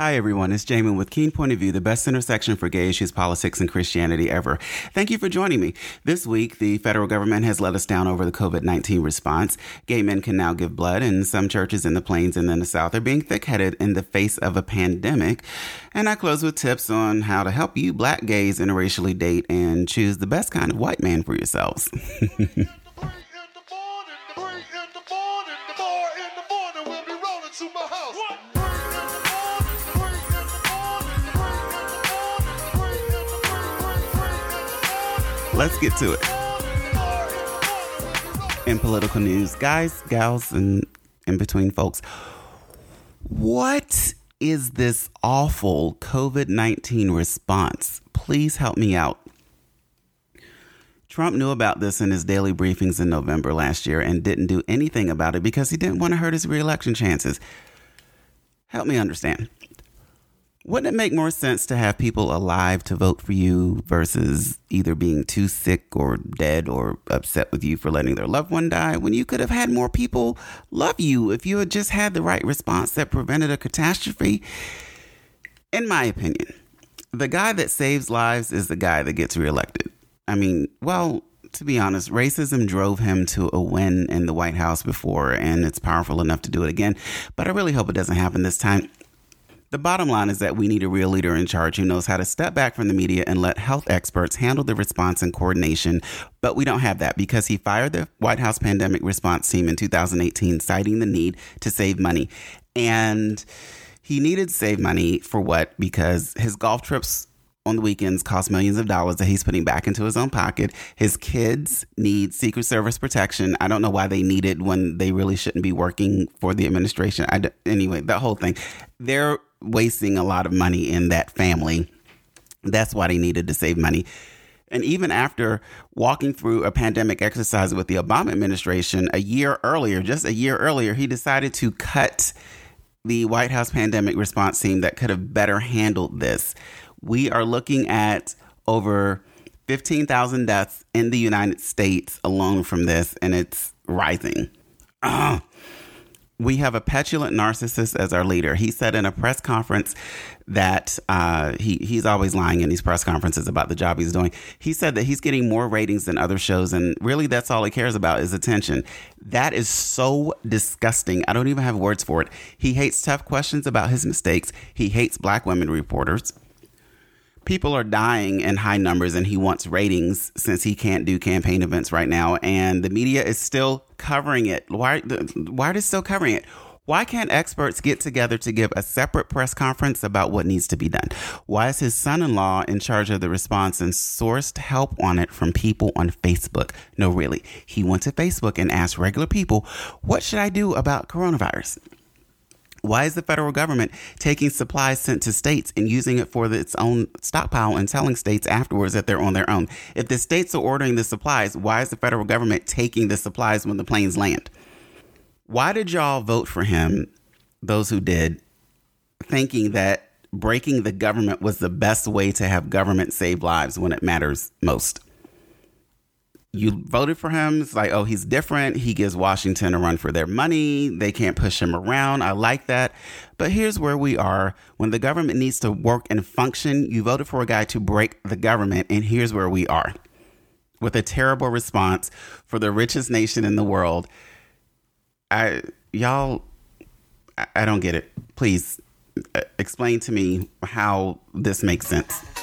Hi, everyone. It's Jamin with Keene Point of View, the best intersection for gay issues, politics, and Christianity ever. Thank you for joining me. This week, the federal government has let us down over the COVID 19 response. Gay men can now give blood, and some churches in the plains and in the South are being thick headed in the face of a pandemic. And I close with tips on how to help you black gays interracially date and choose the best kind of white man for yourselves. Let's get to it. In political news, guys, gals, and in between folks, what is this awful COVID 19 response? Please help me out. Trump knew about this in his daily briefings in November last year and didn't do anything about it because he didn't want to hurt his reelection chances. Help me understand. Wouldn't it make more sense to have people alive to vote for you versus either being too sick or dead or upset with you for letting their loved one die when you could have had more people love you if you had just had the right response that prevented a catastrophe? In my opinion, the guy that saves lives is the guy that gets reelected. I mean, well, to be honest, racism drove him to a win in the White House before, and it's powerful enough to do it again. But I really hope it doesn't happen this time. The bottom line is that we need a real leader in charge who knows how to step back from the media and let health experts handle the response and coordination. But we don't have that because he fired the White House pandemic response team in 2018, citing the need to save money. And he needed to save money for what? Because his golf trips on the weekends cost millions of dollars that he's putting back into his own pocket. His kids need Secret Service protection. I don't know why they need it when they really shouldn't be working for the administration. I, anyway, that whole thing. They're wasting a lot of money in that family. That's why they needed to save money. And even after walking through a pandemic exercise with the Obama administration a year earlier, just a year earlier, he decided to cut the White House pandemic response team that could have better handled this. We are looking at over 15,000 deaths in the United States alone from this, and it's rising. We have a petulant narcissist as our leader. He said in a press conference that uh, he he's always lying in these press conferences about the job he's doing. He said that he's getting more ratings than other shows, and really that's all he cares about is attention. That is so disgusting. I don't even have words for it. He hates tough questions about his mistakes. He hates black women reporters people are dying in high numbers and he wants ratings since he can't do campaign events right now and the media is still covering it why why are they still covering it why can't experts get together to give a separate press conference about what needs to be done? Why is his son in law in charge of the response and sourced help on it from people on Facebook? No, really. He went to Facebook and asked regular people, What should I do about coronavirus? Why is the federal government taking supplies sent to states and using it for its own stockpile and telling states afterwards that they're on their own? If the states are ordering the supplies, why is the federal government taking the supplies when the planes land? Why did y'all vote for him, those who did, thinking that breaking the government was the best way to have government save lives when it matters most? You voted for him. It's like, oh, he's different. He gives Washington a run for their money. They can't push him around. I like that. But here's where we are. When the government needs to work and function, you voted for a guy to break the government. And here's where we are with a terrible response for the richest nation in the world. I, y'all, I don't get it. Please uh, explain to me how this makes sense.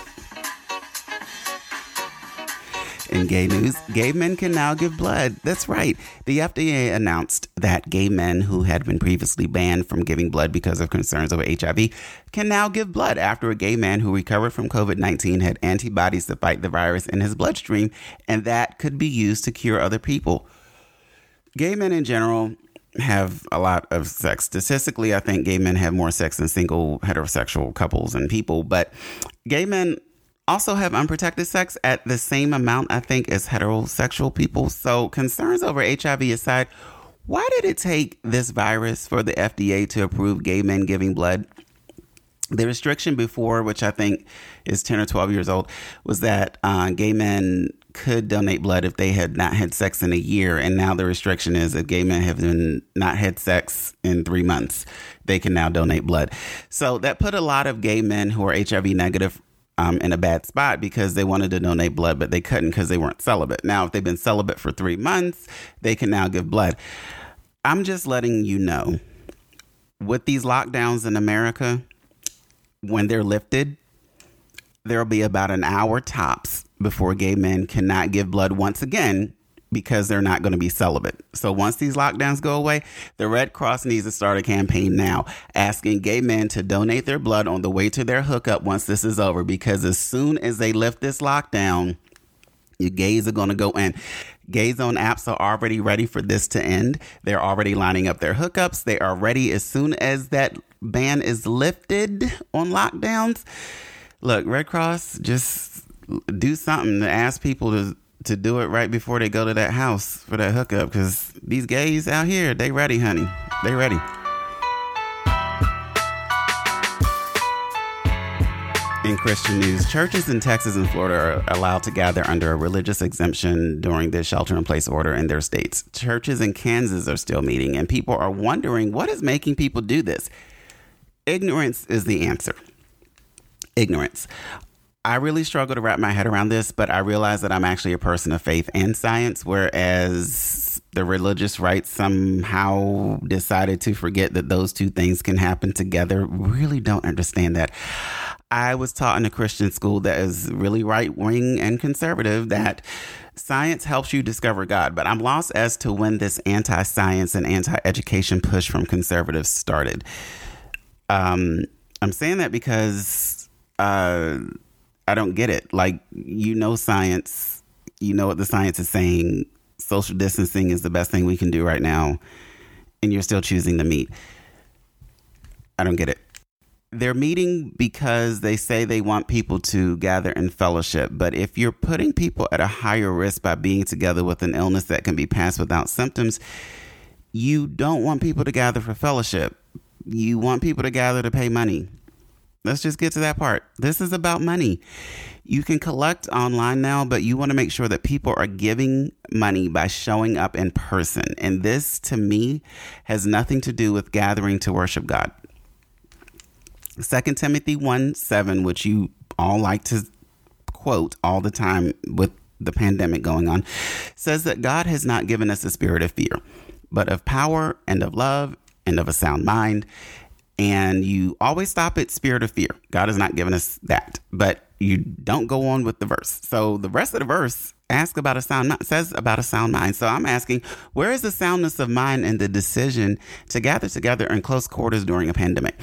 In gay news, gay men can now give blood. That's right. The FDA announced that gay men who had been previously banned from giving blood because of concerns over HIV can now give blood after a gay man who recovered from COVID 19 had antibodies to fight the virus in his bloodstream, and that could be used to cure other people. Gay men in general have a lot of sex. Statistically, I think gay men have more sex than single heterosexual couples and people, but gay men also have unprotected sex at the same amount, I think, as heterosexual people. So, concerns over HIV aside, why did it take this virus for the FDA to approve gay men giving blood? The restriction before, which I think is 10 or 12 years old, was that uh, gay men could donate blood if they had not had sex in a year, and now the restriction is that gay men have been not had sex in three months, they can now donate blood. So that put a lot of gay men who are HIV negative um, in a bad spot because they wanted to donate blood, but they couldn't because they weren't celibate. Now, if they've been celibate for three months, they can now give blood. I'm just letting you know with these lockdowns in America, when they're lifted, there'll be about an hour tops before gay men cannot give blood once again because they're not going to be celibate. So once these lockdowns go away, the Red Cross needs to start a campaign now asking gay men to donate their blood on the way to their hookup once this is over because as soon as they lift this lockdown, your gays are going to go in. Gay Zone apps are already ready for this to end. They're already lining up their hookups. They are ready as soon as that ban is lifted on lockdowns. Look, Red Cross, just do something to ask people to to do it right before they go to that house for that hookup because these gays out here, they ready, honey. They ready. In Christian news, churches in Texas and Florida are allowed to gather under a religious exemption during the shelter in place order in their states. Churches in Kansas are still meeting, and people are wondering what is making people do this. Ignorance is the answer. Ignorance. I really struggle to wrap my head around this, but I realize that I'm actually a person of faith and science, whereas the religious right somehow decided to forget that those two things can happen together. Really don't understand that. I was taught in a Christian school that is really right wing and conservative that science helps you discover God, but I'm lost as to when this anti science and anti education push from conservatives started. Um, I'm saying that because. Uh, I don't get it. Like, you know, science, you know what the science is saying. Social distancing is the best thing we can do right now. And you're still choosing to meet. I don't get it. They're meeting because they say they want people to gather in fellowship. But if you're putting people at a higher risk by being together with an illness that can be passed without symptoms, you don't want people to gather for fellowship. You want people to gather to pay money. Let's just get to that part. This is about money. You can collect online now, but you want to make sure that people are giving money by showing up in person. And this, to me, has nothing to do with gathering to worship God. 2 Timothy 1 7, which you all like to quote all the time with the pandemic going on, says that God has not given us a spirit of fear, but of power and of love and of a sound mind and you always stop at spirit of fear. God has not given us that, but you don't go on with the verse. So the rest of the verse asks about a sound says about a sound mind. So I'm asking, where is the soundness of mind in the decision to gather together in close quarters during a pandemic?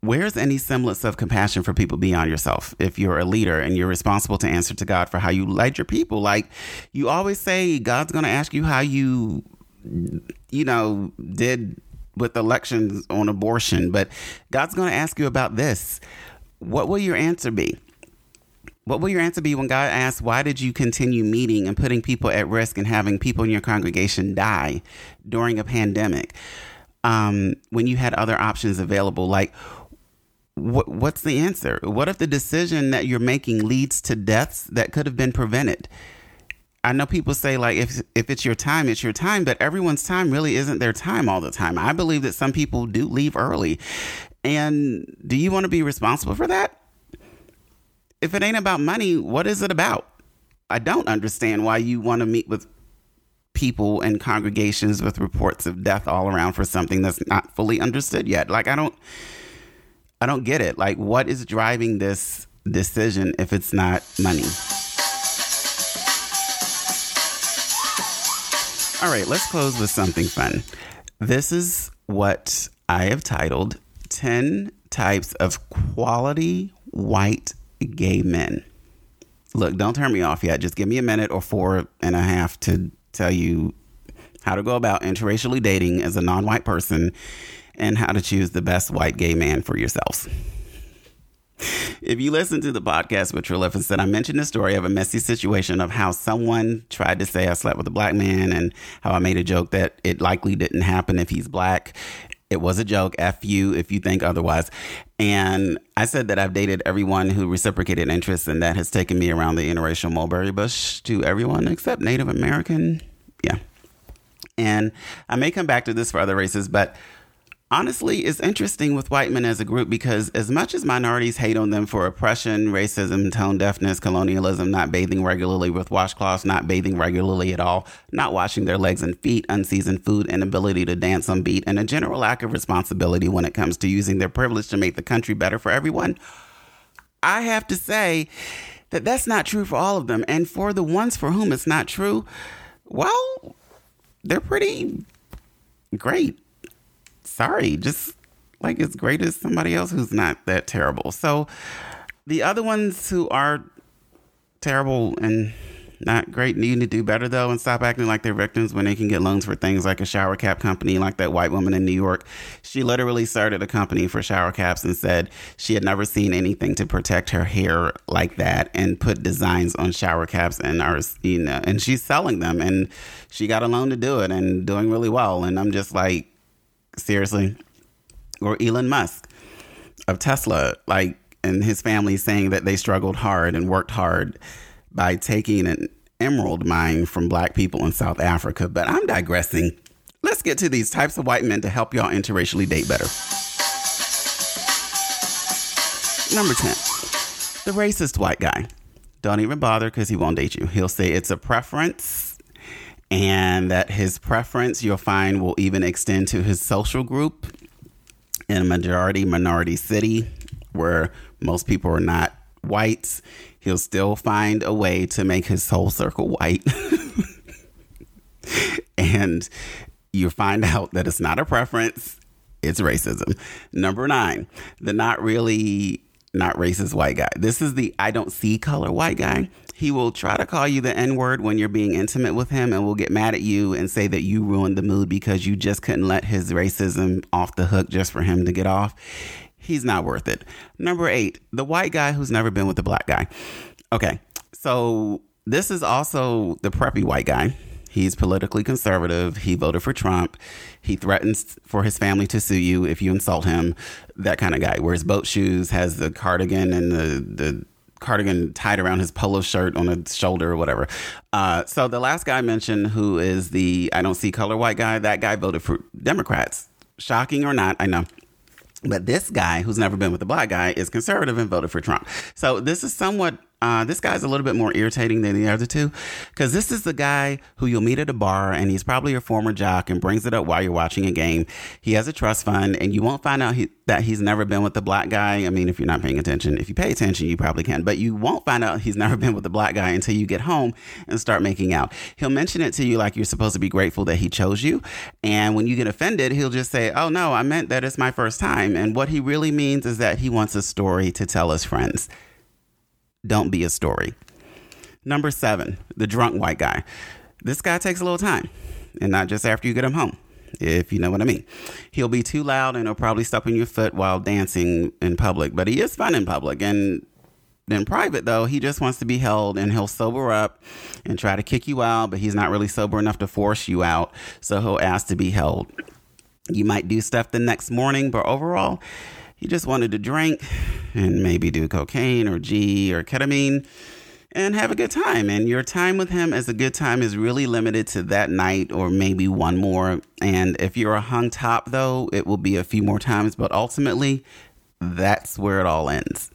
Where's any semblance of compassion for people beyond yourself? If you're a leader and you're responsible to answer to God for how you led your people, like you always say, God's going to ask you how you, you know, did with elections on abortion, but God's going to ask you about this. What will your answer be? What will your answer be when God asks, Why did you continue meeting and putting people at risk and having people in your congregation die during a pandemic um, when you had other options available? Like, what, what's the answer? What if the decision that you're making leads to deaths that could have been prevented? I know people say like if if it's your time, it's your time, but everyone's time really isn't their time all the time. I believe that some people do leave early. And do you want to be responsible for that? If it ain't about money, what is it about? I don't understand why you want to meet with people and congregations with reports of death all around for something that's not fully understood yet. Like I don't I don't get it. Like what is driving this decision if it's not money? All right, let's close with something fun. This is what I have titled 10 Types of Quality White Gay Men. Look, don't turn me off yet. Just give me a minute or four and a half to tell you how to go about interracially dating as a non white person and how to choose the best white gay man for yourselves. If you listen to the podcast with Trilla said, I mentioned the story of a messy situation of how someone tried to say I slept with a black man and how I made a joke that it likely didn't happen if he's black. It was a joke. F you if you think otherwise. And I said that I've dated everyone who reciprocated interest, and that has taken me around the interracial mulberry bush to everyone except Native American. Yeah. And I may come back to this for other races, but honestly it's interesting with white men as a group because as much as minorities hate on them for oppression, racism, tone deafness, colonialism, not bathing regularly with washcloths, not bathing regularly at all, not washing their legs and feet, unseasoned food, inability to dance on beat, and a general lack of responsibility when it comes to using their privilege to make the country better for everyone, I have to say that that's not true for all of them. And for the ones for whom it's not true, well, they're pretty great sorry, just like as great as somebody else who's not that terrible. So the other ones who are terrible and not great need to do better though and stop acting like they're victims when they can get loans for things like a shower cap company like that white woman in New York. She literally started a company for shower caps and said she had never seen anything to protect her hair like that and put designs on shower caps and are you know and she's selling them and she got a loan to do it and doing really well and I'm just like seriously, or Elon Musk of Tesla, like, and his family saying that they struggled hard and worked hard by taking an emerald mine from black people in South Africa. But I'm digressing. Let's get to these types of white men to help y'all interracially date better. Number 10, the racist white guy. Don't even bother because he won't date you. He'll say it's a preference and that his preference you'll find will even extend to his social group in a majority minority city where most people are not whites. He'll still find a way to make his whole circle white. And you find out that it's not a preference it's racism. Number nine the not really not racist white guy this is the i don't see color white guy he will try to call you the N word when you're being intimate with him and will get mad at you and say that you ruined the mood because you just couldn't let his racism off the hook just for him to get off. He's not worth it. Number eight, the white guy who's never been with the black guy. Okay, so this is also the preppy white guy. He's politically conservative. He voted for Trump. He threatens for his family to sue you if you insult him. That kind of guy. Wears boat shoes, has the cardigan and the the cardigan tied around his polo shirt on his shoulder or whatever. Uh, so the last guy I mentioned, who is the I don't see color white guy, that guy voted for Democrats. Shocking or not, I know. But this guy, who's never been with a black guy, is conservative and voted for Trump. So this is somewhat uh, this guy's a little bit more irritating than the other two because this is the guy who you'll meet at a bar and he's probably your former jock and brings it up while you're watching a game. He has a trust fund and you won't find out he, that he's never been with a black guy. I mean, if you're not paying attention, if you pay attention, you probably can, but you won't find out he's never been with a black guy until you get home and start making out. He'll mention it to you like you're supposed to be grateful that he chose you. And when you get offended, he'll just say, Oh, no, I meant that it's my first time. And what he really means is that he wants a story to tell his friends. Don't be a story. Number seven, the drunk white guy. This guy takes a little time, and not just after you get him home, if you know what I mean. He'll be too loud and he'll probably step on your foot while dancing in public, but he is fun in public. And in private, though, he just wants to be held and he'll sober up and try to kick you out, but he's not really sober enough to force you out, so he'll ask to be held. You might do stuff the next morning, but overall, he just wanted to drink and maybe do cocaine or G or ketamine and have a good time. And your time with him as a good time is really limited to that night or maybe one more. And if you're a hung top, though, it will be a few more times, but ultimately, that's where it all ends.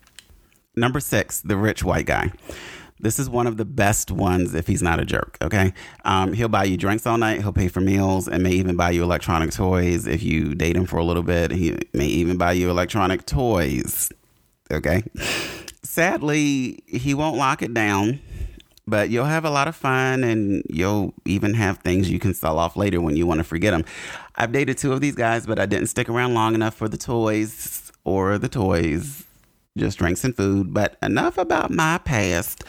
Number six, the rich white guy. This is one of the best ones if he's not a jerk, okay? Um, he'll buy you drinks all night, he'll pay for meals, and may even buy you electronic toys. If you date him for a little bit, he may even buy you electronic toys, okay? Sadly, he won't lock it down, but you'll have a lot of fun and you'll even have things you can sell off later when you want to forget them. I've dated two of these guys, but I didn't stick around long enough for the toys or the toys just drinks and food. But enough about my past.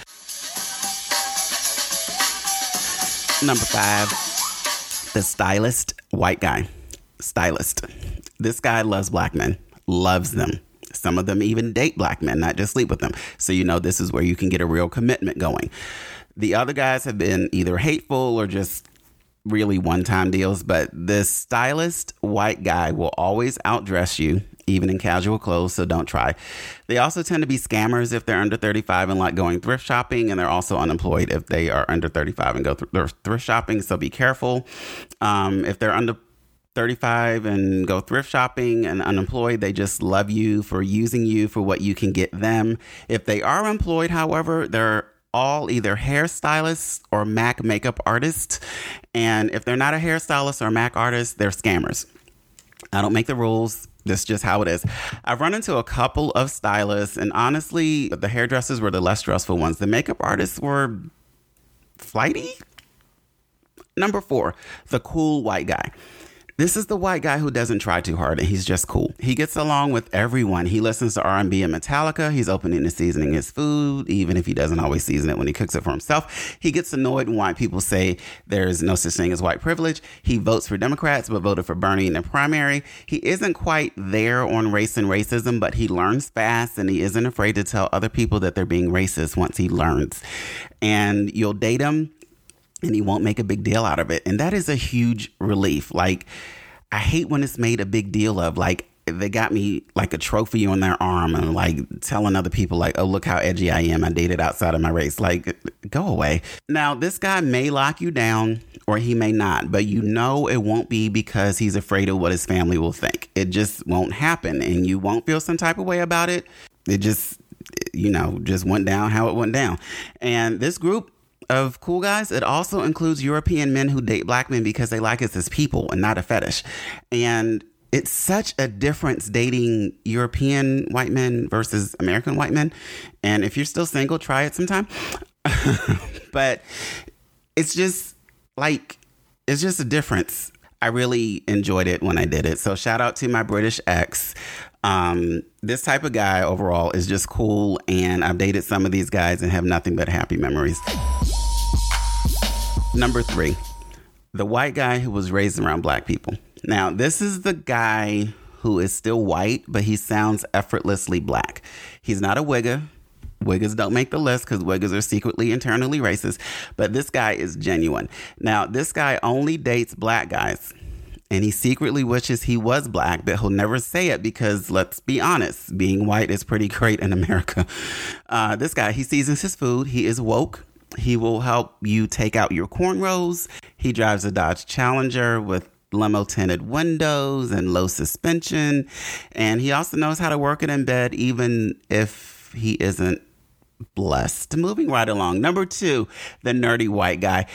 Number five, the stylist, white guy. Stylist. This guy loves black men, loves them. Some of them even date black men, not just sleep with them. So, you know, this is where you can get a real commitment going. The other guys have been either hateful or just really one time deals, but this stylist white guy will always outdress you, even in casual clothes, so don't try. They also tend to be scammers if they're under 35 and like going thrift shopping, and they're also unemployed if they are under 35 and go th- thrift shopping, so be careful. Um, if they're under 35 and go thrift shopping and unemployed, they just love you for using you for what you can get them. If they are employed, however, they're all either hairstylists or Mac makeup artists. And if they're not a hairstylist or Mac artist, they're scammers. I don't make the rules. That's just how it is. I've run into a couple of stylists, and honestly, the hairdressers were the less stressful ones. The makeup artists were flighty. Number four, the cool white guy. This is the white guy who doesn't try too hard and he's just cool. He gets along with everyone. He listens to R&B and Metallica. He's open into seasoning his food, even if he doesn't always season it when he cooks it for himself. He gets annoyed when white people say there's no such thing as white privilege. He votes for Democrats but voted for Bernie in the primary. He isn't quite there on race and racism, but he learns fast and he isn't afraid to tell other people that they're being racist once he learns. And you'll date him and he won't make a big deal out of it. And that is a huge relief. Like, I hate when it's made a big deal of. Like, they got me like a trophy on their arm and like telling other people like oh look how edgy i am i dated outside of my race like go away now this guy may lock you down or he may not but you know it won't be because he's afraid of what his family will think it just won't happen and you won't feel some type of way about it it just you know just went down how it went down and this group of cool guys, it also includes European men who date black men because they like us as people and not a fetish. And it's such a difference dating European white men versus American white men. And if you're still single, try it sometime. but it's just like, it's just a difference. I really enjoyed it when I did it. So shout out to my British ex. Um, this type of guy overall is just cool, and I've dated some of these guys and have nothing but happy memories. Number three, the white guy who was raised around black people. Now, this is the guy who is still white, but he sounds effortlessly black. He's not a wigger. Wiggers don't make the list because Wiggers are secretly internally racist, but this guy is genuine. Now, this guy only dates black guys and he secretly wishes he was black, but he'll never say it because let's be honest, being white is pretty great in America. Uh, this guy, he seasons his food, he is woke, he will help you take out your cornrows. He drives a Dodge Challenger with limo tinted windows and low suspension. And he also knows how to work it in bed, even if he isn't blessed. Moving right along. Number two, the nerdy white guy.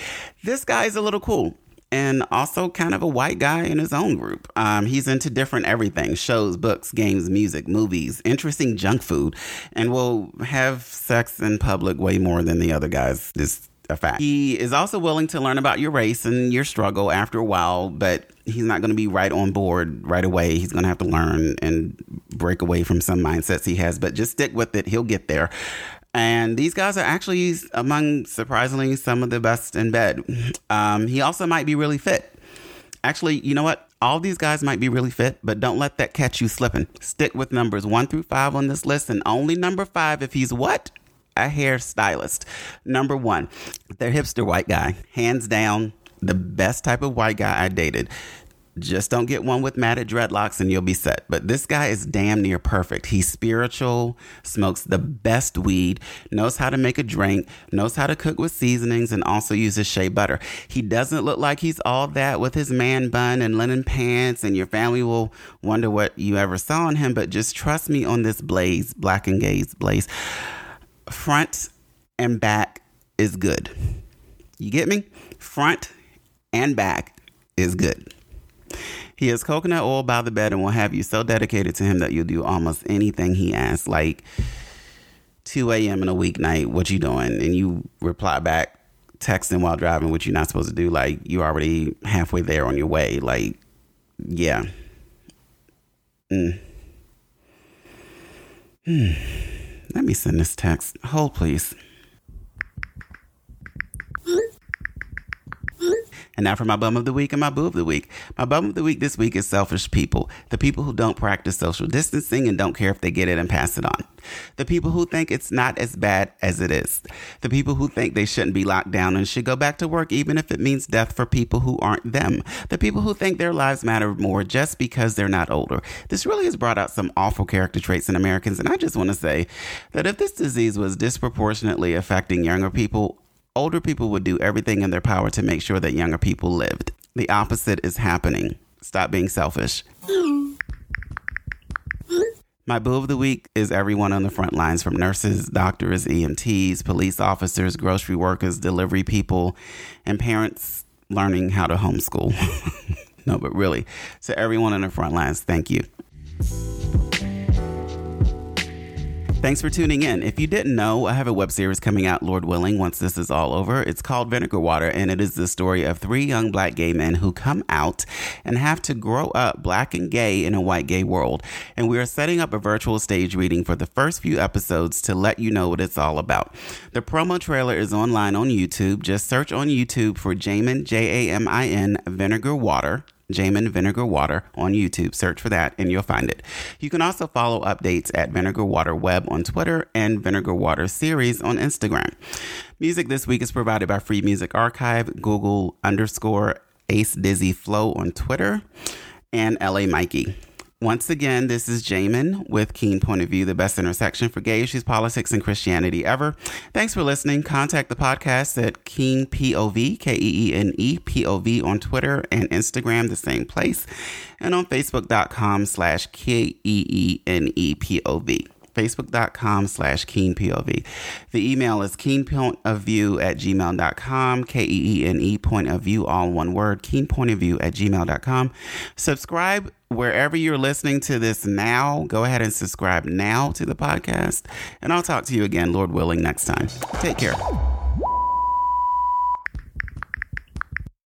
This guy is a little cool and also kind of a white guy in his own group. Um, he's into different everything shows, books, games, music, movies, interesting junk food, and will have sex in public way more than the other guys. This a fact. He is also willing to learn about your race and your struggle after a while, but he's not going to be right on board right away. He's going to have to learn and break away from some mindsets he has, but just stick with it. He'll get there. And these guys are actually among surprisingly some of the best in bed. Um, he also might be really fit. Actually, you know what? All these guys might be really fit, but don't let that catch you slipping. Stick with numbers one through five on this list, and only number five if he's what? A hairstylist. Number one, they're hipster white guy. Hands down, the best type of white guy I dated. Just don't get one with matted dreadlocks and you'll be set. But this guy is damn near perfect. He's spiritual, smokes the best weed, knows how to make a drink, knows how to cook with seasonings, and also uses shea butter. He doesn't look like he's all that with his man bun and linen pants, and your family will wonder what you ever saw in him. But just trust me on this blaze, black and gaze blaze. Front and back is good. You get me? Front and back is good. He has coconut oil by the bed and will have you so dedicated to him that you'll do almost anything he asks. Like 2 a.m. in a weeknight, what you doing? And you reply back, texting while driving, which you're not supposed to do. Like you're already halfway there on your way. Like, yeah. Mm. Hmm. Let me send this text. Hold, please. And now for my bum of the week and my boo of the week. My bum of the week this week is selfish people. The people who don't practice social distancing and don't care if they get it and pass it on. The people who think it's not as bad as it is. The people who think they shouldn't be locked down and should go back to work even if it means death for people who aren't them. The people who think their lives matter more just because they're not older. This really has brought out some awful character traits in Americans. And I just want to say that if this disease was disproportionately affecting younger people, older people would do everything in their power to make sure that younger people lived. The opposite is happening. Stop being selfish. My boo of the week is everyone on the front lines from nurses, doctors, EMTs, police officers, grocery workers, delivery people, and parents learning how to homeschool. no, but really, to everyone on the front lines, thank you. Thanks for tuning in. If you didn't know, I have a web series coming out, Lord willing, once this is all over. It's called Vinegar Water, and it is the story of three young black gay men who come out and have to grow up black and gay in a white gay world. And we are setting up a virtual stage reading for the first few episodes to let you know what it's all about. The promo trailer is online on YouTube. Just search on YouTube for Jamin, J A M I N, Vinegar Water. Jamin Vinegar Water on YouTube. Search for that and you'll find it. You can also follow updates at Vinegar Water Web on Twitter and Vinegar Water Series on Instagram. Music this week is provided by Free Music Archive, Google underscore Ace Dizzy Flow on Twitter, and LA Mikey. Once again, this is Jamin with Keene Point of View, the best intersection for gay issues, politics, and Christianity ever. Thanks for listening. Contact the podcast at Keene POV, K E E N E P O V on Twitter and Instagram, the same place, and on Facebook.com slash K E E N E P O V facebook.com slash keenepov. The email is keenepointofview at gmail.com, K-E-E-N-E point of view, all one word, keenepointofview at gmail.com. Subscribe wherever you're listening to this now. Go ahead and subscribe now to the podcast, and I'll talk to you again, Lord willing, next time. Take care.